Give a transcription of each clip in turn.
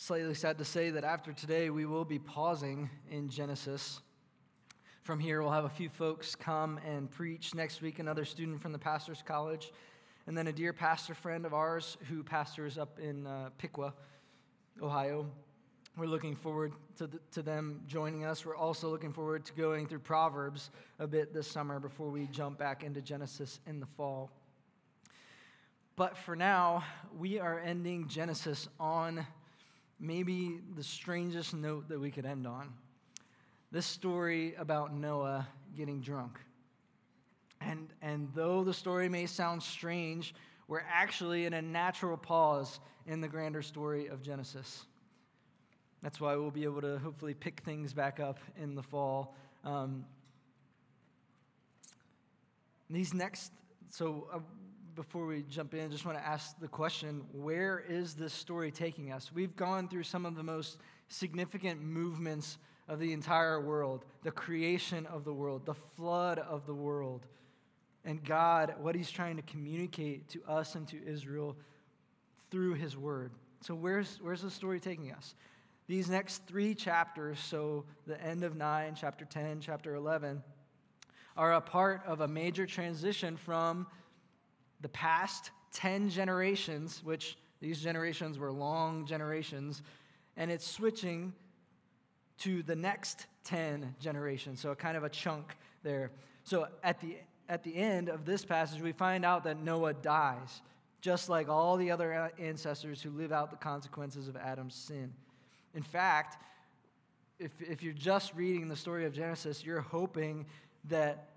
slightly sad to say that after today, we will be pausing in Genesis. From here, we'll have a few folks come and preach. Next week, another student from the pastor's college, and then a dear pastor friend of ours who pastors up in uh, Piqua, Ohio. We're looking forward to, the, to them joining us. We're also looking forward to going through Proverbs a bit this summer before we jump back into Genesis in the fall. But for now, we are ending Genesis on maybe the strangest note that we could end on. This story about Noah getting drunk. And, and though the story may sound strange, we're actually in a natural pause in the grander story of Genesis. That's why we'll be able to hopefully pick things back up in the fall. Um, these next, so uh, before we jump in, I just want to ask the question where is this story taking us? We've gone through some of the most significant movements of the entire world the creation of the world, the flood of the world, and God, what He's trying to communicate to us and to Israel through His Word. So, where's, where's the story taking us? These next three chapters, so the end of 9, chapter 10, chapter 11, are a part of a major transition from the past 10 generations, which these generations were long generations, and it's switching to the next 10 generations. So, kind of a chunk there. So, at the, at the end of this passage, we find out that Noah dies, just like all the other uh, ancestors who live out the consequences of Adam's sin. In fact, if, if you're just reading the story of Genesis, you're hoping that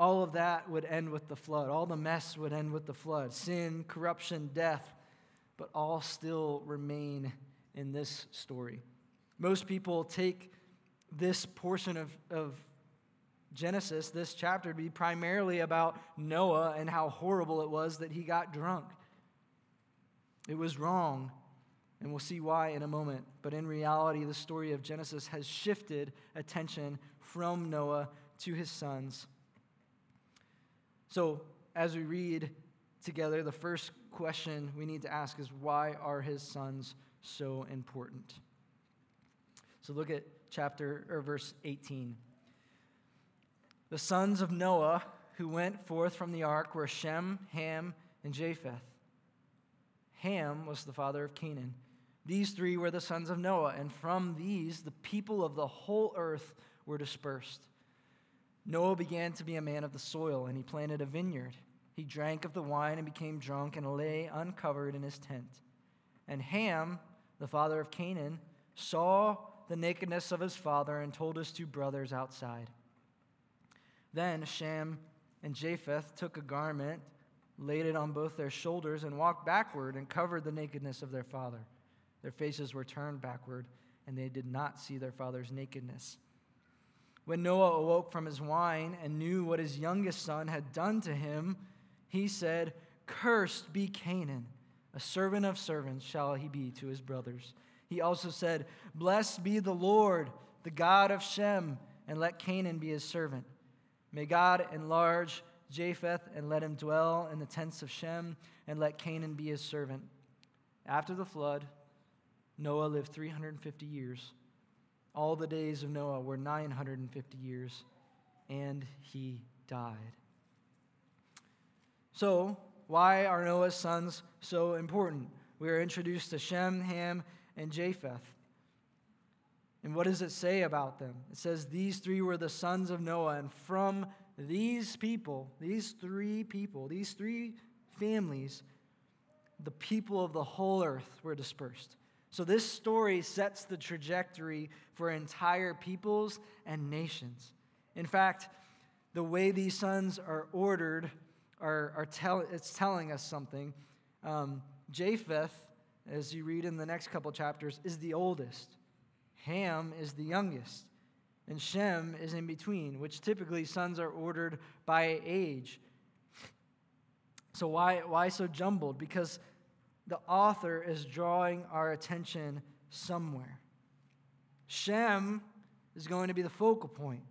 all of that would end with the flood. All the mess would end with the flood sin, corruption, death, but all still remain in this story. Most people take this portion of, of Genesis, this chapter, to be primarily about Noah and how horrible it was that he got drunk. It was wrong, and we'll see why in a moment. But in reality, the story of Genesis has shifted attention from Noah to his sons so, as we read together, the first question we need to ask is why are his sons so important? So, look at chapter or verse 18. The sons of Noah who went forth from the ark were Shem, Ham, and Japheth. Ham was the father of Canaan. These three were the sons of Noah, and from these the people of the whole earth were dispersed. Noah began to be a man of the soil, and he planted a vineyard. He drank of the wine and became drunk and lay uncovered in his tent. And Ham, the father of Canaan, saw the nakedness of his father and told his two brothers outside. Then Shem and Japheth took a garment, laid it on both their shoulders, and walked backward and covered the nakedness of their father. Their faces were turned backward, and they did not see their father's nakedness. When Noah awoke from his wine and knew what his youngest son had done to him, he said, Cursed be Canaan, a servant of servants shall he be to his brothers. He also said, Blessed be the Lord, the God of Shem, and let Canaan be his servant. May God enlarge Japheth and let him dwell in the tents of Shem, and let Canaan be his servant. After the flood, Noah lived 350 years all the days of Noah were 950 years, and he died. So, why are Noah's sons so important? We are introduced to Shem, Ham, and Japheth. And what does it say about them? It says, These three were the sons of Noah, and from these people, these three people, these three families, the people of the whole earth were dispersed. So, this story sets the trajectory for entire peoples and nations. In fact, the way these sons are ordered are, are tell, it's telling us something. Um, Japheth, as you read in the next couple chapters, is the oldest. Ham is the youngest. And Shem is in between, which typically sons are ordered by age. So, why, why so jumbled? Because the author is drawing our attention somewhere. Shem is going to be the focal point,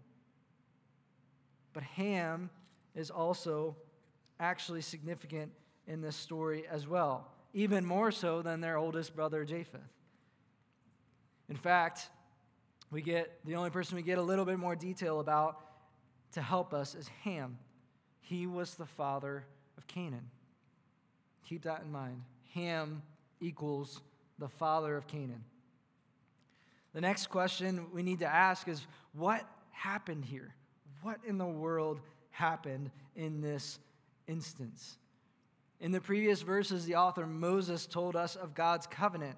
but Ham is also actually significant in this story as well, even more so than their oldest brother Japheth. In fact, we get the only person we get a little bit more detail about to help us is Ham. He was the father of Canaan. Keep that in mind. Ham equals the father of Canaan. The next question we need to ask is what happened here? What in the world happened in this instance? In the previous verses, the author Moses told us of God's covenant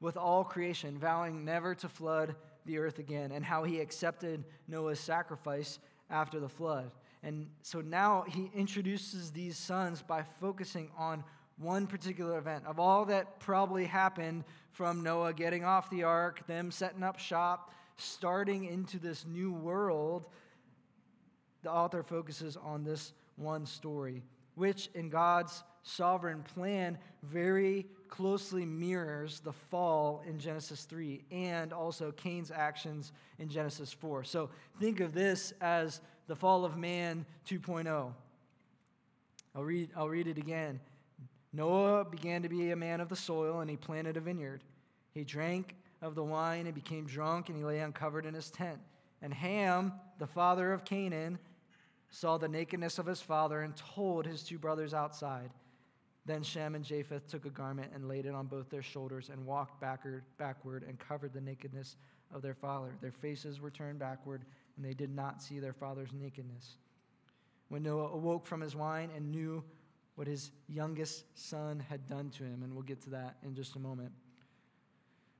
with all creation, vowing never to flood the earth again, and how he accepted Noah's sacrifice after the flood. And so now he introduces these sons by focusing on one particular event. Of all that probably happened from Noah getting off the ark, them setting up shop, starting into this new world, the author focuses on this one story, which in God's sovereign plan very closely mirrors the fall in Genesis 3 and also Cain's actions in Genesis 4. So think of this as the fall of man 2.0. I'll read, I'll read it again. Noah began to be a man of the soil, and he planted a vineyard. He drank of the wine and became drunk, and he lay uncovered in his tent. And Ham, the father of Canaan, saw the nakedness of his father and told his two brothers outside. Then Shem and Japheth took a garment and laid it on both their shoulders and walked backward, backward and covered the nakedness of their father. Their faces were turned backward, and they did not see their father's nakedness. When Noah awoke from his wine and knew what his youngest son had done to him, and we'll get to that in just a moment.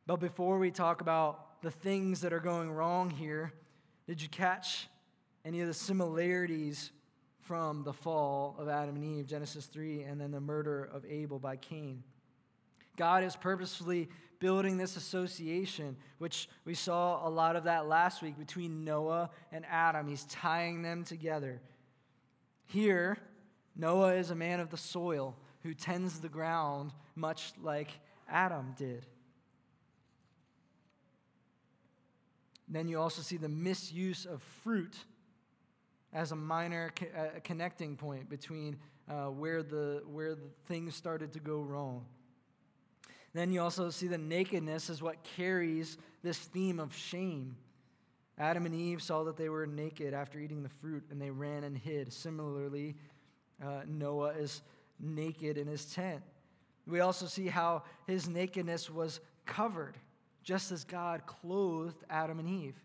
But before we talk about the things that are going wrong here, did you catch any of the similarities from the fall of Adam and Eve, Genesis 3, and then the murder of Abel by Cain? God is purposefully building this association, which we saw a lot of that last week between Noah and Adam. He's tying them together. Here, Noah is a man of the soil who tends the ground much like Adam did. Then you also see the misuse of fruit as a minor co- uh, connecting point between uh, where, the, where the things started to go wrong. Then you also see the nakedness is what carries this theme of shame. Adam and Eve saw that they were naked after eating the fruit and they ran and hid. Similarly, uh, Noah is naked in his tent. We also see how his nakedness was covered, just as God clothed Adam and Eve.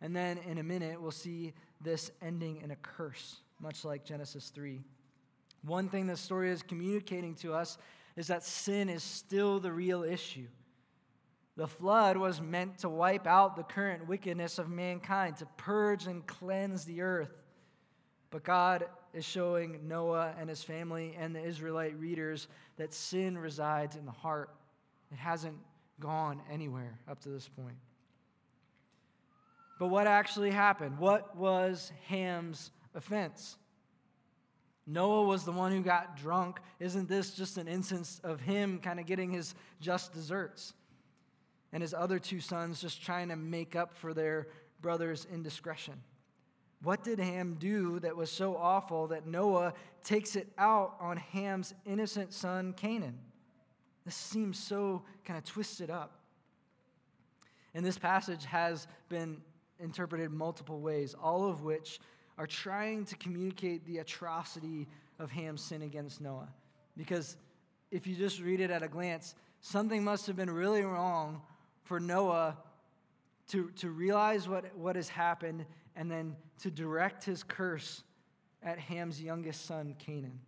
And then in a minute, we'll see this ending in a curse, much like Genesis 3. One thing the story is communicating to us is that sin is still the real issue. The flood was meant to wipe out the current wickedness of mankind, to purge and cleanse the earth. But God is showing Noah and his family and the Israelite readers that sin resides in the heart. It hasn't gone anywhere up to this point. But what actually happened? What was Ham's offense? Noah was the one who got drunk. Isn't this just an instance of him kind of getting his just desserts? And his other two sons just trying to make up for their brother's indiscretion. What did Ham do that was so awful that Noah takes it out on Ham's innocent son, Canaan? This seems so kind of twisted up. And this passage has been interpreted multiple ways, all of which are trying to communicate the atrocity of Ham's sin against Noah. Because if you just read it at a glance, something must have been really wrong for Noah to, to realize what, what has happened and then to direct his curse at Ham's youngest son, Canaan.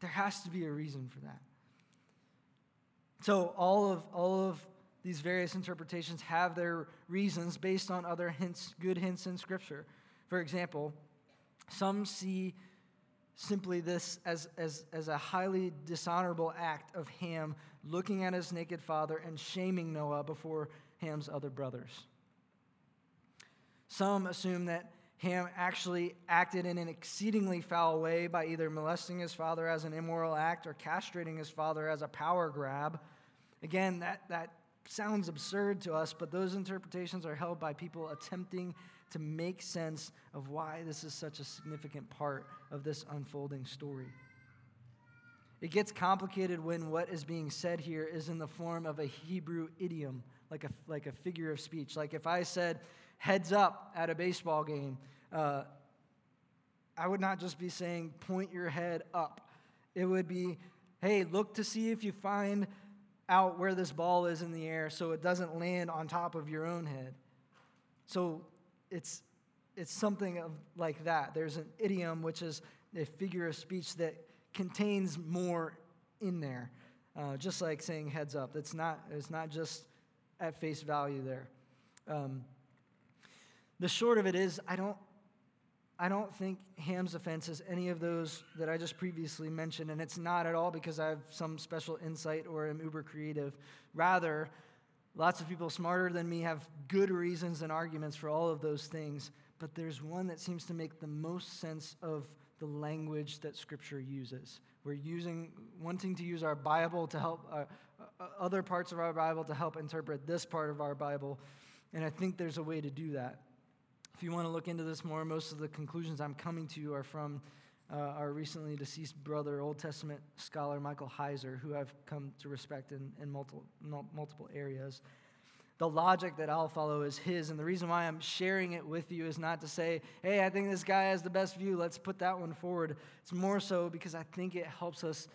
There has to be a reason for that. So, all of, all of these various interpretations have their reasons based on other hints, good hints in Scripture. For example, some see simply this as, as, as a highly dishonorable act of Ham looking at his naked father and shaming Noah before Ham's other brothers. Some assume that Ham actually acted in an exceedingly foul way by either molesting his father as an immoral act or castrating his father as a power grab. Again, that, that sounds absurd to us, but those interpretations are held by people attempting to make sense of why this is such a significant part of this unfolding story. It gets complicated when what is being said here is in the form of a Hebrew idiom, like a, like a figure of speech. Like if I said, heads up at a baseball game, uh, I would not just be saying, point your head up. It would be, hey, look to see if you find out where this ball is in the air so it doesn't land on top of your own head. So it's, it's something of like that. There's an idiom, which is a figure of speech that contains more in there, uh, just like saying heads up. It's not, it's not just at face value there. Um, the short of it is, I don't, I don't think Ham's offense is any of those that I just previously mentioned, and it's not at all because I have some special insight or am uber creative. Rather, lots of people smarter than me have good reasons and arguments for all of those things, but there's one that seems to make the most sense of the language that Scripture uses. We're using, wanting to use our Bible to help uh, uh, other parts of our Bible to help interpret this part of our Bible, and I think there's a way to do that. If you want to look into this more, most of the conclusions I'm coming to you are from uh, our recently deceased brother, Old Testament scholar Michael Heiser, who I've come to respect in, in multiple, multiple areas. The logic that I'll follow is his, and the reason why I'm sharing it with you is not to say, hey, I think this guy has the best view, let's put that one forward. It's more so because I think it helps us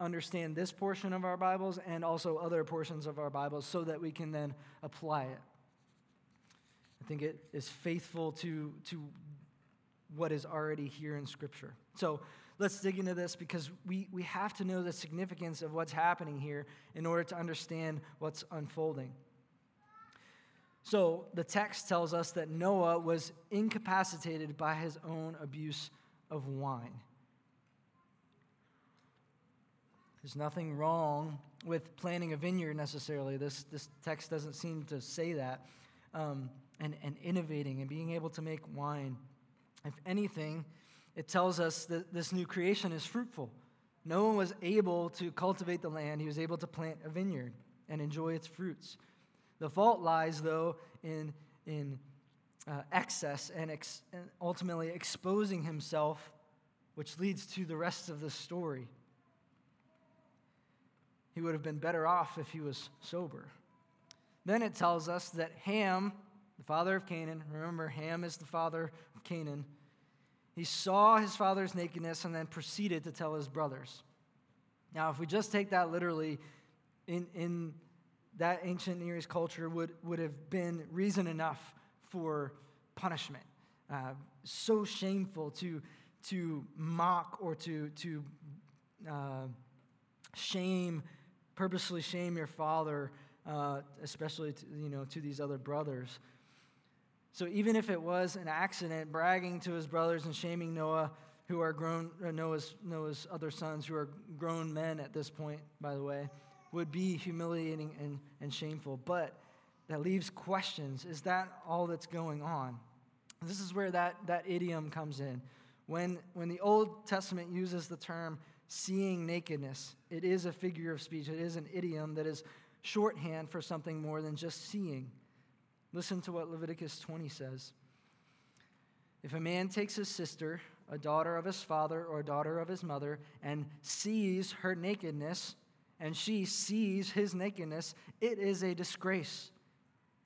understand this portion of our Bibles and also other portions of our Bibles so that we can then apply it. I think it is faithful to, to what is already here in Scripture. So let's dig into this because we, we have to know the significance of what's happening here in order to understand what's unfolding. So the text tells us that Noah was incapacitated by his own abuse of wine. There's nothing wrong with planting a vineyard necessarily. This, this text doesn't seem to say that. Um, and, and innovating and being able to make wine. If anything, it tells us that this new creation is fruitful. Noah was able to cultivate the land, he was able to plant a vineyard and enjoy its fruits. The fault lies, though, in, in uh, excess and, ex- and ultimately exposing himself, which leads to the rest of the story. He would have been better off if he was sober. Then it tells us that Ham the father of Canaan. Remember, Ham is the father of Canaan. He saw his father's nakedness and then proceeded to tell his brothers. Now, if we just take that literally, in, in that ancient Near East culture would, would have been reason enough for punishment. Uh, so shameful to, to mock or to, to uh, shame, purposely shame your father, uh, especially to, you know, to these other brothers. So even if it was an accident, bragging to his brothers and shaming Noah, who are grown, uh, Noah's, Noah's other sons, who are grown men at this point, by the way, would be humiliating and, and shameful. But that leaves questions. Is that all that's going on? This is where that, that idiom comes in. When, when the Old Testament uses the term seeing nakedness, it is a figure of speech, it is an idiom that is shorthand for something more than just seeing. Listen to what Leviticus 20 says. If a man takes his sister, a daughter of his father or a daughter of his mother, and sees her nakedness, and she sees his nakedness, it is a disgrace.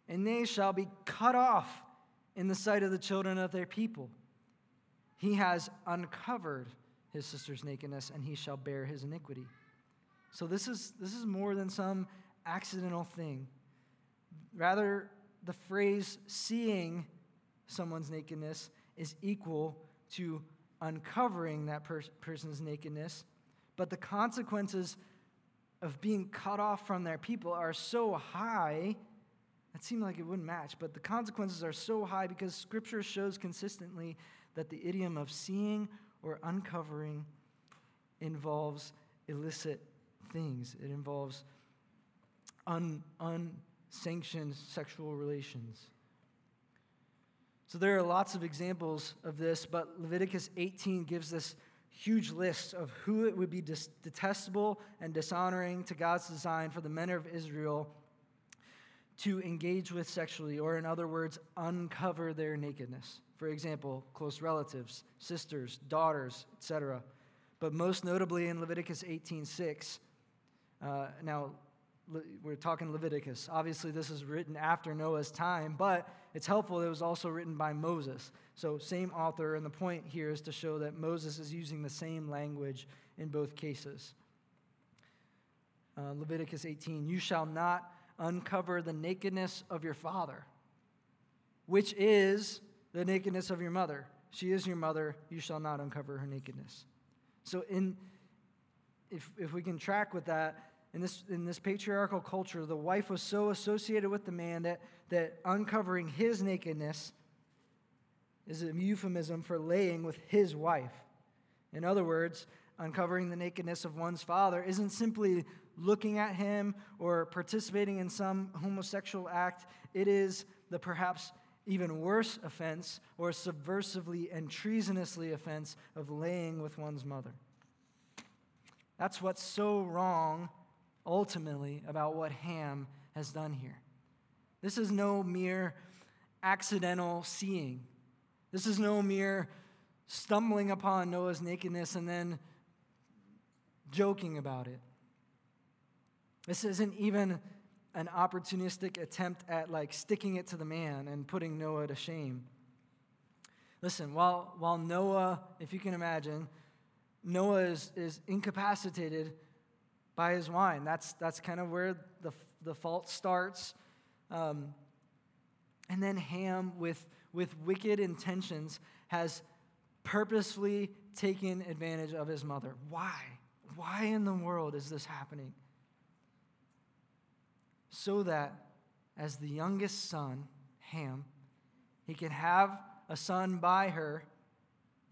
And they shall be cut off in the sight of the children of their people. He has uncovered his sister's nakedness, and he shall bear his iniquity. So this is, this is more than some accidental thing. Rather, the phrase seeing someone's nakedness is equal to uncovering that per- person's nakedness, but the consequences of being cut off from their people are so high. It seemed like it wouldn't match, but the consequences are so high because Scripture shows consistently that the idiom of seeing or uncovering involves illicit things. It involves un, un, sanctioned sexual relations. So there are lots of examples of this, but Leviticus 18 gives this huge list of who it would be detestable and dishonoring to God's design for the men of Israel to engage with sexually, or in other words, uncover their nakedness. For example, close relatives, sisters, daughters, etc. but most notably in Leviticus 18:6. Uh, now, we're talking Leviticus. Obviously, this is written after Noah's time, but it's helpful it was also written by Moses. So, same author, and the point here is to show that Moses is using the same language in both cases. Uh, Leviticus 18 You shall not uncover the nakedness of your father, which is the nakedness of your mother. She is your mother, you shall not uncover her nakedness. So, in, if, if we can track with that, in this, in this patriarchal culture, the wife was so associated with the man that, that uncovering his nakedness is a euphemism for laying with his wife. In other words, uncovering the nakedness of one's father isn't simply looking at him or participating in some homosexual act, it is the perhaps even worse offense or subversively and treasonously offense of laying with one's mother. That's what's so wrong ultimately about what Ham has done here. This is no mere accidental seeing. This is no mere stumbling upon Noah's nakedness and then joking about it. This isn't even an opportunistic attempt at like sticking it to the man and putting Noah to shame. Listen, while, while Noah, if you can imagine, Noah is, is incapacitated by his wine. That's, that's kind of where the, the fault starts. Um, and then Ham, with, with wicked intentions, has purposefully taken advantage of his mother. Why? Why in the world is this happening? So that as the youngest son, Ham, he can have a son by her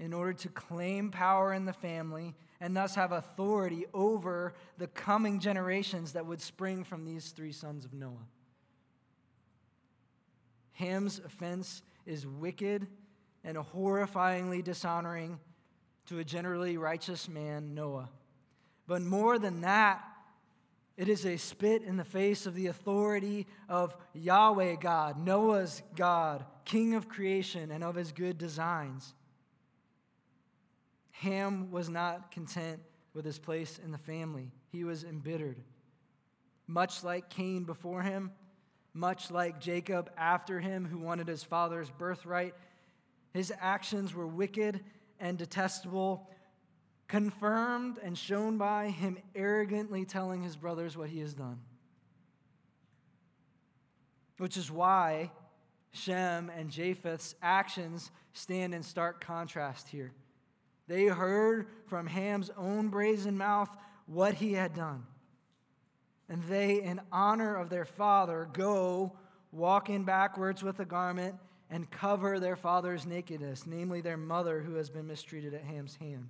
in order to claim power in the family and thus have authority over the coming generations that would spring from these three sons of Noah. Ham's offense is wicked and horrifyingly dishonoring to a generally righteous man, Noah. But more than that, it is a spit in the face of the authority of Yahweh God, Noah's God, King of creation, and of his good designs. Ham was not content with his place in the family, he was embittered. Much like Cain before him, much like Jacob after him, who wanted his father's birthright, his actions were wicked and detestable, confirmed and shown by him arrogantly telling his brothers what he has done. Which is why Shem and Japheth's actions stand in stark contrast here. They heard from Ham's own brazen mouth what he had done. And they, in honor of their father, go walking backwards with a garment and cover their father's nakedness, namely their mother who has been mistreated at Ham's hand.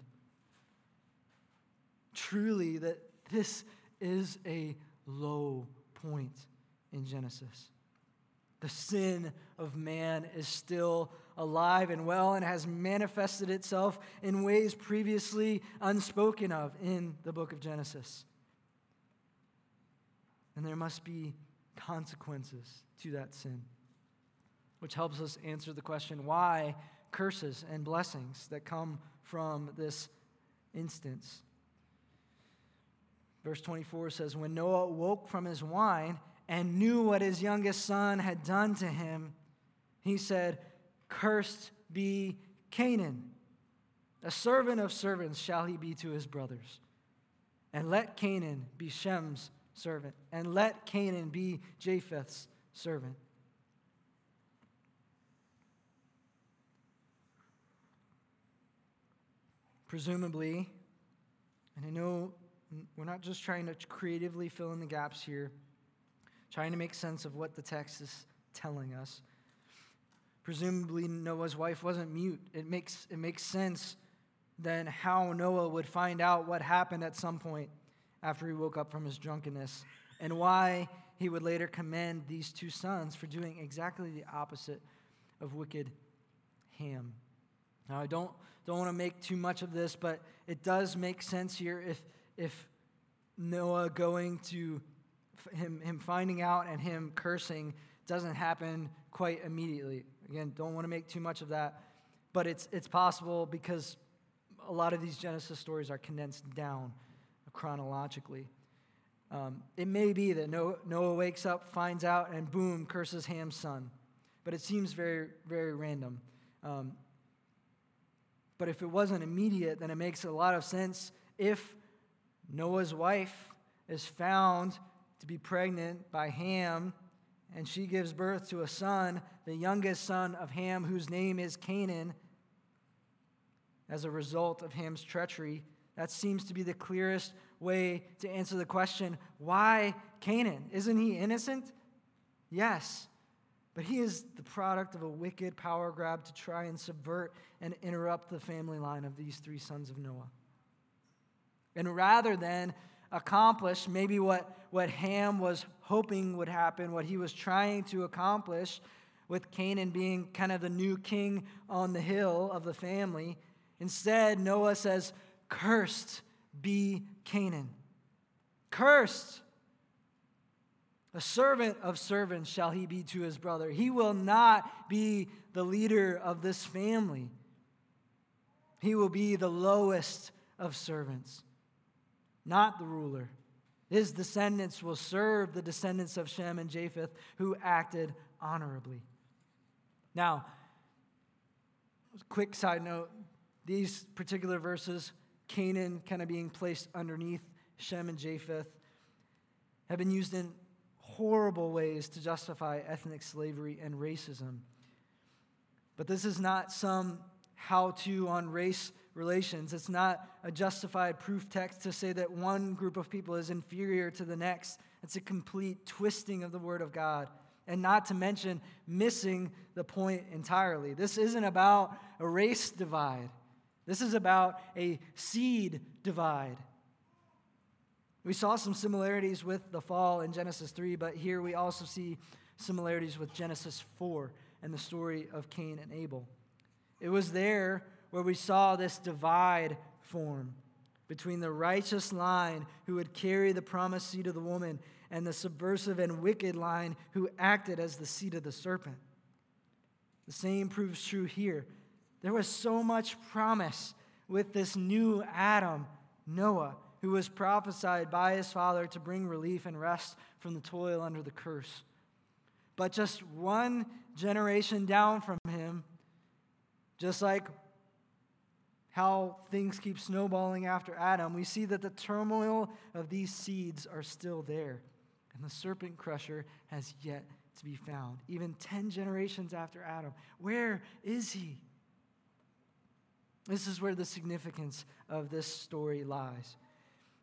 Truly, that this is a low point in Genesis. The sin of man is still alive and well and has manifested itself in ways previously unspoken of in the book of Genesis. And there must be consequences to that sin, which helps us answer the question why curses and blessings that come from this instance. Verse 24 says, When Noah woke from his wine and knew what his youngest son had done to him, he said, Cursed be Canaan. A servant of servants shall he be to his brothers. And let Canaan be Shem's servant, and let Canaan be Japheth's servant. Presumably, and I know we're not just trying to creatively fill in the gaps here, trying to make sense of what the text is telling us. Presumably, Noah's wife wasn't mute. It makes, it makes sense then how Noah would find out what happened at some point after he woke up from his drunkenness and why he would later commend these two sons for doing exactly the opposite of wicked Ham. Now, I don't, don't want to make too much of this, but it does make sense here if, if Noah going to him, him finding out and him cursing doesn't happen quite immediately. Again, don't want to make too much of that, but it's, it's possible because a lot of these Genesis stories are condensed down chronologically. Um, it may be that Noah wakes up, finds out, and boom, curses Ham's son. But it seems very, very random. Um, but if it wasn't immediate, then it makes a lot of sense if Noah's wife is found to be pregnant by Ham and she gives birth to a son, the youngest son of Ham, whose name is Canaan, as a result of Ham's treachery. That seems to be the clearest way to answer the question why Canaan? Isn't he innocent? Yes. But he is the product of a wicked power grab to try and subvert and interrupt the family line of these three sons of Noah. And rather than accomplish maybe what, what Ham was hoping would happen, what he was trying to accomplish with Canaan being kind of the new king on the hill of the family, instead, Noah says, Cursed be Canaan. Cursed. A servant of servants shall he be to his brother. He will not be the leader of this family. He will be the lowest of servants, not the ruler. His descendants will serve the descendants of Shem and Japheth who acted honorably. Now, quick side note these particular verses Canaan kind of being placed underneath Shem and Japheth, have been used in horrible ways to justify ethnic slavery and racism. But this is not some how to on race relations. It's not a justified proof text to say that one group of people is inferior to the next. It's a complete twisting of the Word of God. And not to mention missing the point entirely. This isn't about a race divide. This is about a seed divide. We saw some similarities with the fall in Genesis 3, but here we also see similarities with Genesis 4 and the story of Cain and Abel. It was there where we saw this divide form between the righteous line who would carry the promised seed of the woman and the subversive and wicked line who acted as the seed of the serpent. The same proves true here. There was so much promise with this new Adam, Noah, who was prophesied by his father to bring relief and rest from the toil under the curse. But just one generation down from him, just like how things keep snowballing after Adam, we see that the turmoil of these seeds are still there. And the serpent crusher has yet to be found, even 10 generations after Adam. Where is he? This is where the significance of this story lies.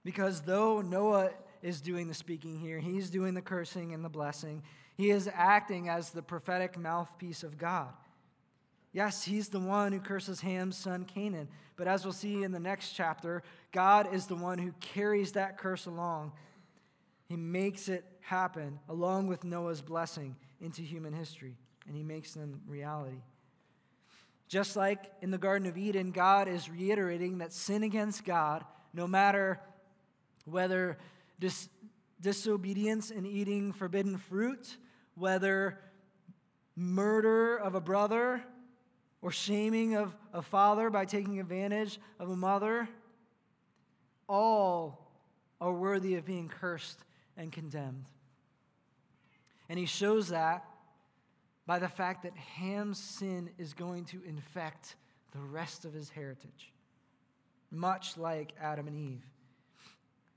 Because though Noah is doing the speaking here, he's doing the cursing and the blessing, he is acting as the prophetic mouthpiece of God. Yes, he's the one who curses Ham's son Canaan, but as we'll see in the next chapter, God is the one who carries that curse along. He makes it happen along with Noah's blessing into human history, and he makes them reality. Just like in the Garden of Eden, God is reiterating that sin against God, no matter whether dis- disobedience in eating forbidden fruit, whether murder of a brother, or shaming of a father by taking advantage of a mother, all are worthy of being cursed and condemned. And he shows that by the fact that Ham's sin is going to infect the rest of his heritage, much like Adam and Eve.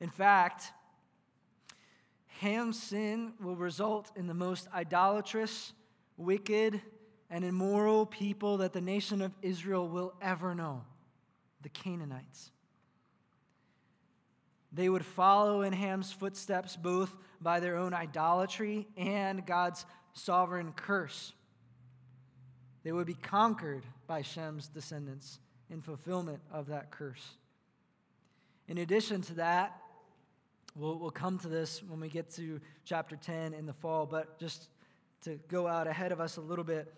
In fact, Ham's sin will result in the most idolatrous, wicked, and immoral people that the nation of Israel will ever know the Canaanites. They would follow in Ham's footsteps both by their own idolatry and God's sovereign curse. They would be conquered by Shem's descendants in fulfillment of that curse. In addition to that, we'll, we'll come to this when we get to chapter 10 in the fall, but just to go out ahead of us a little bit,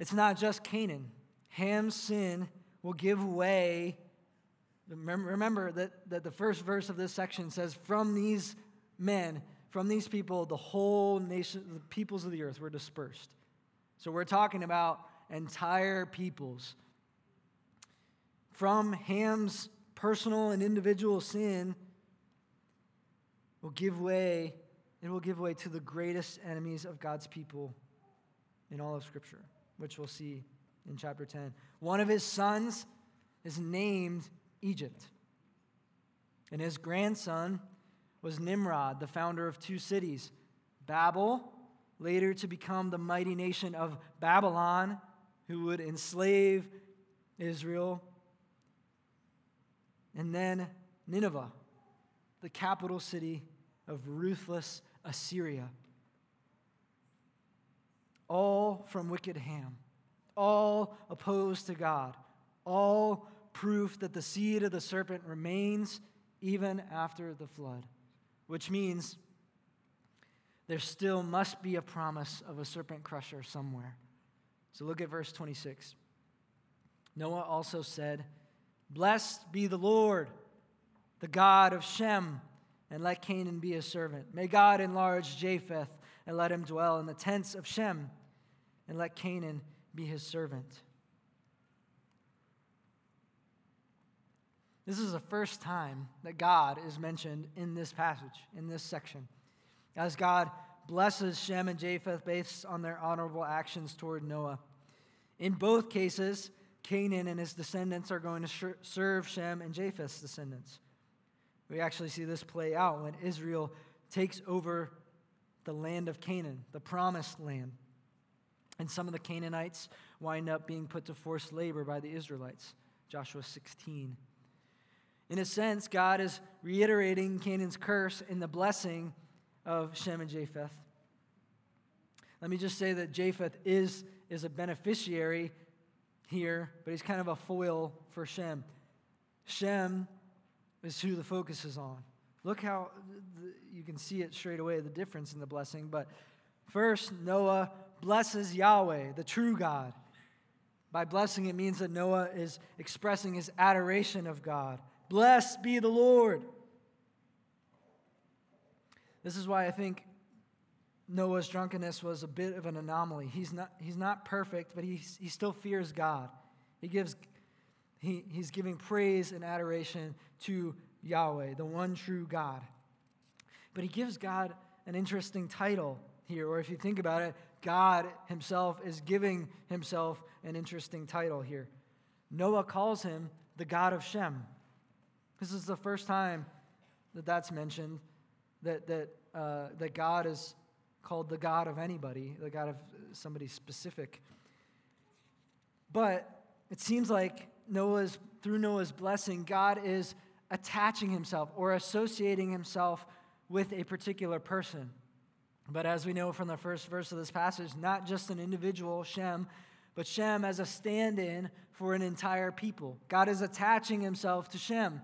it's not just Canaan. Ham's sin will give way. Remember that, that the first verse of this section says, From these men, from these people, the whole nation, the peoples of the earth were dispersed. So we're talking about entire peoples from Ham's personal and individual sin will give way, it will give way to the greatest enemies of God's people in all of Scripture, which we'll see in chapter 10. One of his sons is named Egypt, and his grandson was Nimrod, the founder of two cities Babel, later to become the mighty nation of Babylon, who would enslave Israel, and then Nineveh, the capital city of ruthless Assyria. All from wicked Ham, all opposed to God, all proof that the seed of the serpent remains even after the flood, which means there still must be a promise of a serpent crusher somewhere. So look at verse 26. Noah also said, Blessed be the Lord, the God of Shem, and let Canaan be his servant. May God enlarge Japheth, and let him dwell in the tents of Shem, and let Canaan be his servant. This is the first time that God is mentioned in this passage, in this section. As God blesses Shem and Japheth based on their honorable actions toward Noah. In both cases, Canaan and his descendants are going to serve Shem and Japheth's descendants. We actually see this play out when Israel takes over the land of Canaan, the promised land. And some of the Canaanites wind up being put to forced labor by the Israelites. Joshua 16. In a sense, God is reiterating Canaan's curse in the blessing of Shem and Japheth. Let me just say that Japheth is, is a beneficiary here, but he's kind of a foil for Shem. Shem is who the focus is on. Look how you can see it straight away, the difference in the blessing. But first, Noah blesses Yahweh, the true God. By blessing, it means that Noah is expressing his adoration of God. Blessed be the Lord. This is why I think Noah's drunkenness was a bit of an anomaly. He's not, he's not perfect, but he, he still fears God. He gives, he, he's giving praise and adoration to Yahweh, the one true God. But he gives God an interesting title here, or if you think about it, God himself is giving himself an interesting title here. Noah calls him the God of Shem. This is the first time that that's mentioned, that, that, uh, that God is called the God of anybody, the God of somebody specific. But it seems like Noah's, through Noah's blessing, God is attaching himself or associating himself with a particular person. But as we know from the first verse of this passage, not just an individual, Shem, but Shem as a stand in for an entire people. God is attaching himself to Shem.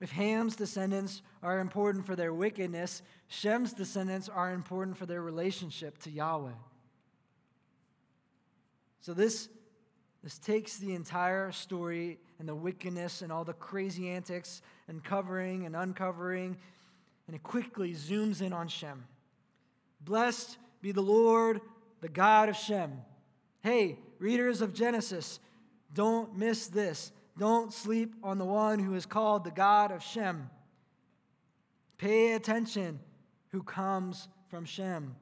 If Ham's descendants are important for their wickedness, Shem's descendants are important for their relationship to Yahweh. So this, this takes the entire story and the wickedness and all the crazy antics and covering and uncovering, and it quickly zooms in on Shem. Blessed be the Lord, the God of Shem. Hey, readers of Genesis, don't miss this. Don't sleep on the one who is called the God of Shem. Pay attention who comes from Shem.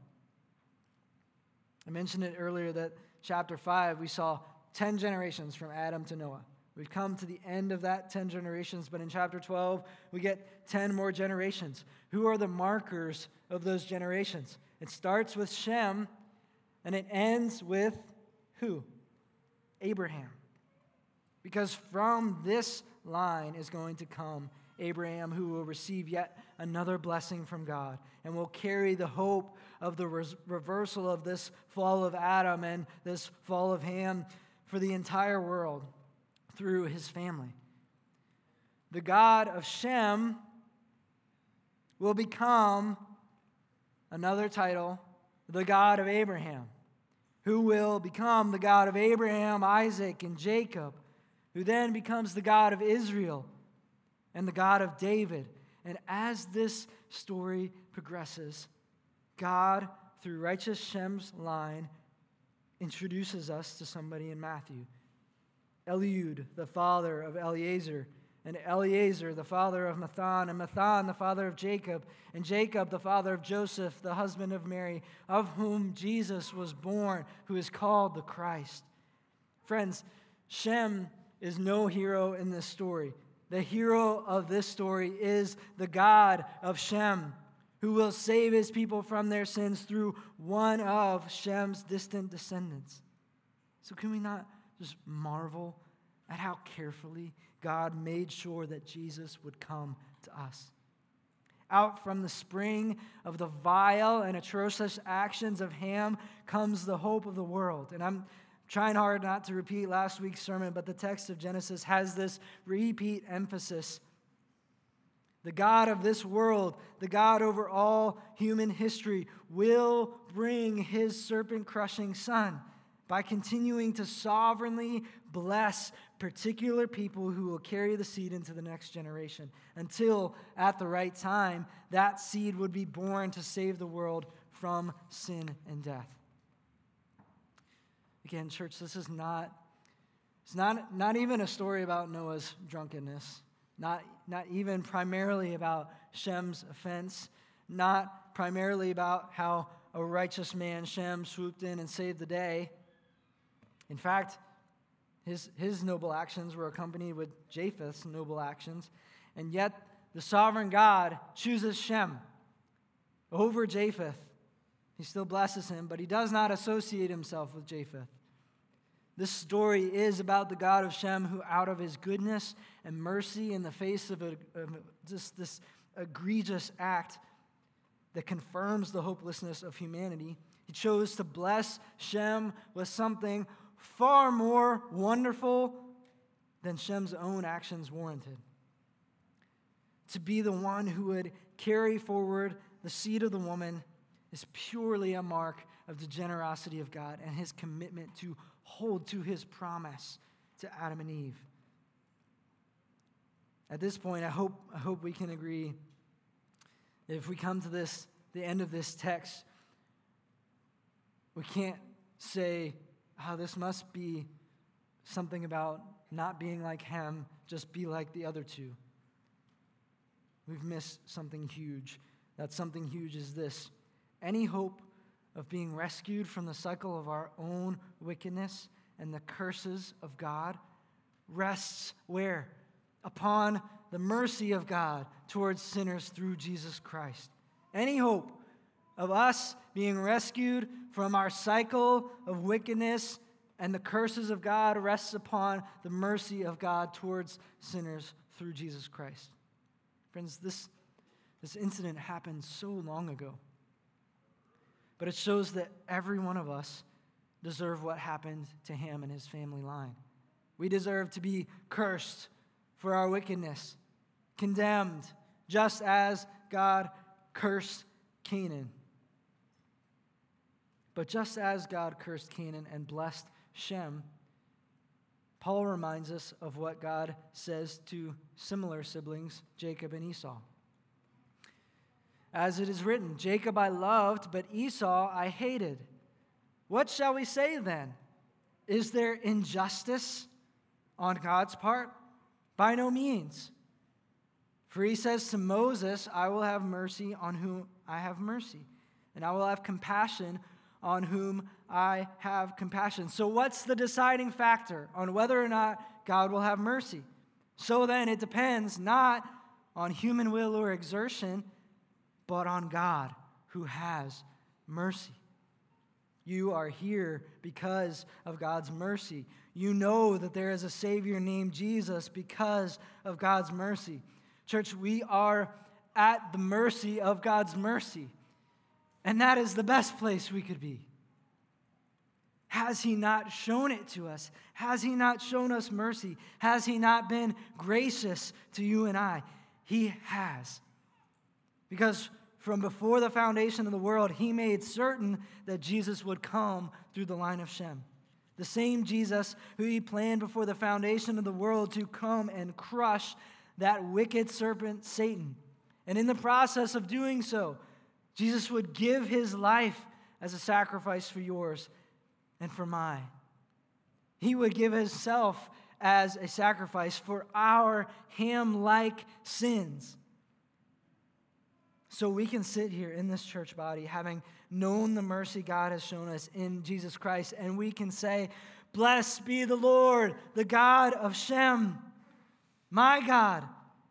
I mentioned it earlier that chapter 5, we saw 10 generations from Adam to Noah. We've come to the end of that 10 generations, but in chapter 12, we get 10 more generations. Who are the markers of those generations? It starts with Shem and it ends with who? Abraham. Because from this line is going to come Abraham, who will receive yet another blessing from God and will carry the hope of the res- reversal of this fall of Adam and this fall of Ham for the entire world through his family. The God of Shem will become another title, the God of Abraham, who will become the God of Abraham, Isaac, and Jacob who then becomes the God of Israel and the God of David. And as this story progresses, God, through righteous Shem's line, introduces us to somebody in Matthew. Eliud, the father of Eleazar, and Eleazar, the father of Matthan, and Matthan, the father of Jacob, and Jacob, the father of Joseph, the husband of Mary, of whom Jesus was born, who is called the Christ. Friends, Shem is no hero in this story. The hero of this story is the God of Shem, who will save his people from their sins through one of Shem's distant descendants. So, can we not just marvel at how carefully God made sure that Jesus would come to us? Out from the spring of the vile and atrocious actions of Ham comes the hope of the world. And I'm trying hard not to repeat last week's sermon, but the text of Genesis has this repeat emphasis. The God of this world, the God over all human history, will bring his serpent crushing son by continuing to sovereignly bless particular people who will carry the seed into the next generation until, at the right time, that seed would be born to save the world from sin and death. Again, church, this is not, it's not, not even a story about Noah's drunkenness, not, not even primarily about Shem's offense, not primarily about how a righteous man, Shem, swooped in and saved the day. In fact, his, his noble actions were accompanied with Japheth's noble actions, and yet the sovereign God chooses Shem over Japheth. He still blesses him, but he does not associate himself with Japheth. This story is about the God of Shem who, out of his goodness and mercy in the face of, a, of just this egregious act that confirms the hopelessness of humanity, he chose to bless Shem with something far more wonderful than Shem's own actions warranted. To be the one who would carry forward the seed of the woman is purely a mark of the generosity of God and his commitment to hold to his promise to Adam and Eve. At this point, I hope, I hope we can agree if we come to this, the end of this text, we can't say, oh, this must be something about not being like him, just be like the other two. We've missed something huge. That something huge is this any hope of being rescued from the cycle of our own wickedness and the curses of God rests where? Upon the mercy of God towards sinners through Jesus Christ. Any hope of us being rescued from our cycle of wickedness and the curses of God rests upon the mercy of God towards sinners through Jesus Christ. Friends, this, this incident happened so long ago. But it shows that every one of us deserve what happened to him and his family line. We deserve to be cursed for our wickedness, condemned, just as God cursed Canaan. But just as God cursed Canaan and blessed Shem, Paul reminds us of what God says to similar siblings, Jacob and Esau. As it is written, Jacob I loved, but Esau I hated. What shall we say then? Is there injustice on God's part? By no means. For he says to Moses, I will have mercy on whom I have mercy, and I will have compassion on whom I have compassion. So, what's the deciding factor on whether or not God will have mercy? So then, it depends not on human will or exertion, but on God who has mercy. You are here because of God's mercy. You know that there is a Savior named Jesus because of God's mercy. Church, we are at the mercy of God's mercy. And that is the best place we could be. Has He not shown it to us? Has He not shown us mercy? Has He not been gracious to you and I? He has. Because from before the foundation of the world, He made certain that Jesus would come through the line of Shem. The same Jesus who He planned before the foundation of the world to come and crush that wicked serpent, Satan. And in the process of doing so, Jesus would give his life as a sacrifice for yours and for mine. He would give himself as a sacrifice for our ham like sins. So we can sit here in this church body having known the mercy God has shown us in Jesus Christ, and we can say, Blessed be the Lord, the God of Shem, my God,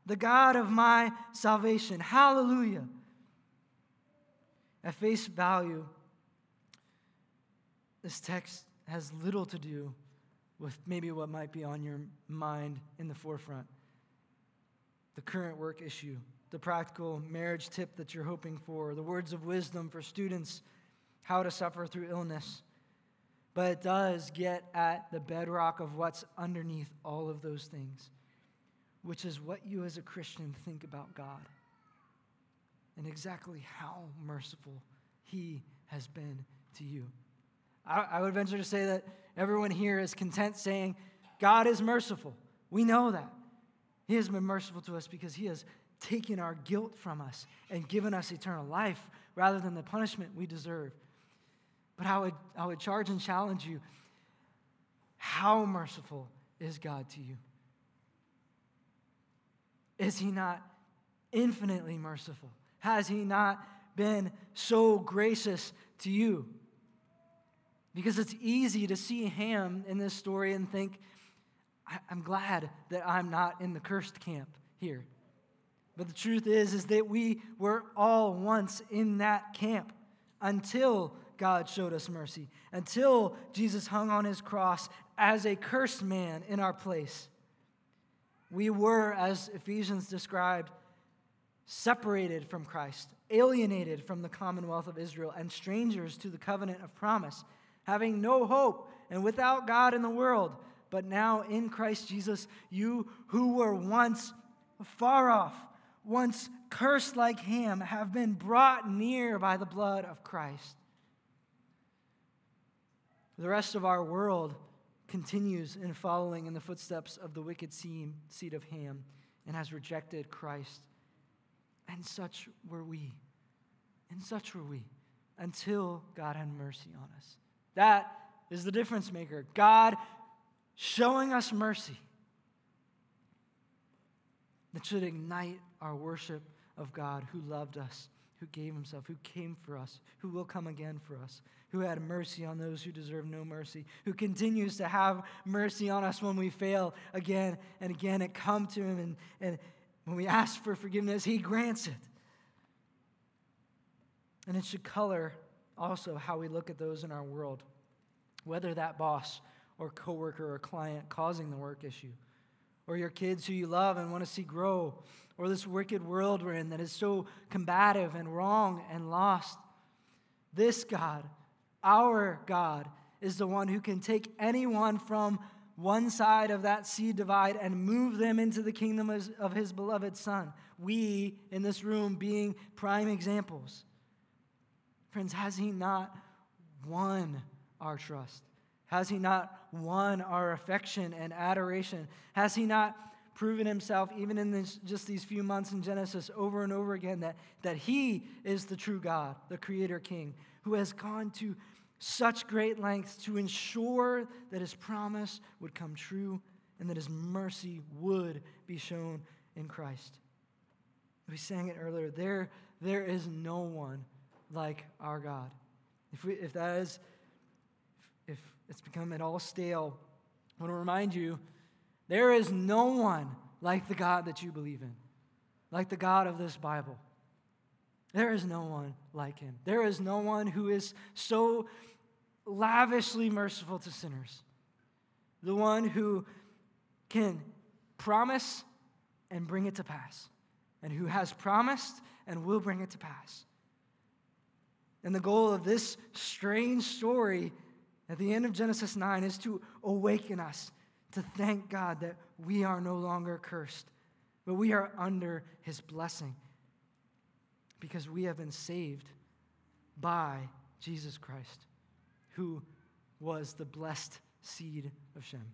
the God of my salvation. Hallelujah. At face value, this text has little to do with maybe what might be on your mind in the forefront the current work issue, the practical marriage tip that you're hoping for, the words of wisdom for students, how to suffer through illness. But it does get at the bedrock of what's underneath all of those things, which is what you as a Christian think about God and exactly how merciful He has been to you. I, I would venture to say that everyone here is content saying, God is merciful. We know that. He has been merciful to us because He has taken our guilt from us and given us eternal life rather than the punishment we deserve. But I would, I would charge and challenge you how merciful is God to you? Is He not infinitely merciful? Has He not been so gracious to you? Because it's easy to see Ham in this story and think, I'm glad that I'm not in the cursed camp here. But the truth is, is that we were all once in that camp until God showed us mercy, until Jesus hung on his cross as a cursed man in our place. We were, as Ephesians described, separated from Christ, alienated from the commonwealth of Israel, and strangers to the covenant of promise having no hope and without God in the world. But now in Christ Jesus, you who were once far off, once cursed like Ham, have been brought near by the blood of Christ. The rest of our world continues in following in the footsteps of the wicked seed of Ham and has rejected Christ. And such were we. And such were we until God had mercy on us. That is the difference maker. God showing us mercy that should ignite our worship of God who loved us, who gave himself, who came for us, who will come again for us, who had mercy on those who deserve no mercy, who continues to have mercy on us when we fail again and again and come to him. And, and when we ask for forgiveness, he grants it. And it should color also how we look at those in our world, whether that boss or coworker or client causing the work issue, or your kids who you love and want to see grow, or this wicked world we're in that is so combative and wrong and lost. This God, our God, is the one who can take anyone from one side of that seed divide and move them into the kingdom of his beloved Son. We in this room being prime examples. Friends, has He not won our trust? Has He not won our affection and adoration? Has He not proven Himself, even in this, just these few months in Genesis, over and over again, that, that He is the true God, the Creator King, who has gone to such great lengths to ensure that His promise would come true and that His mercy would be shown in Christ? We sang it earlier. There, there is no one like our God. If, we, if that is, if it's become at all stale, I want to remind you there is no one like the God that you believe in, like the God of this Bible. There is no one like him. There is no one who is so lavishly merciful to sinners. The one who can promise and bring it to pass, and who has promised and will bring it to pass. And the goal of this strange story at the end of Genesis 9 is to awaken us to thank God that we are no longer cursed, but we are under his blessing because we have been saved by Jesus Christ, who was the blessed seed of Shem.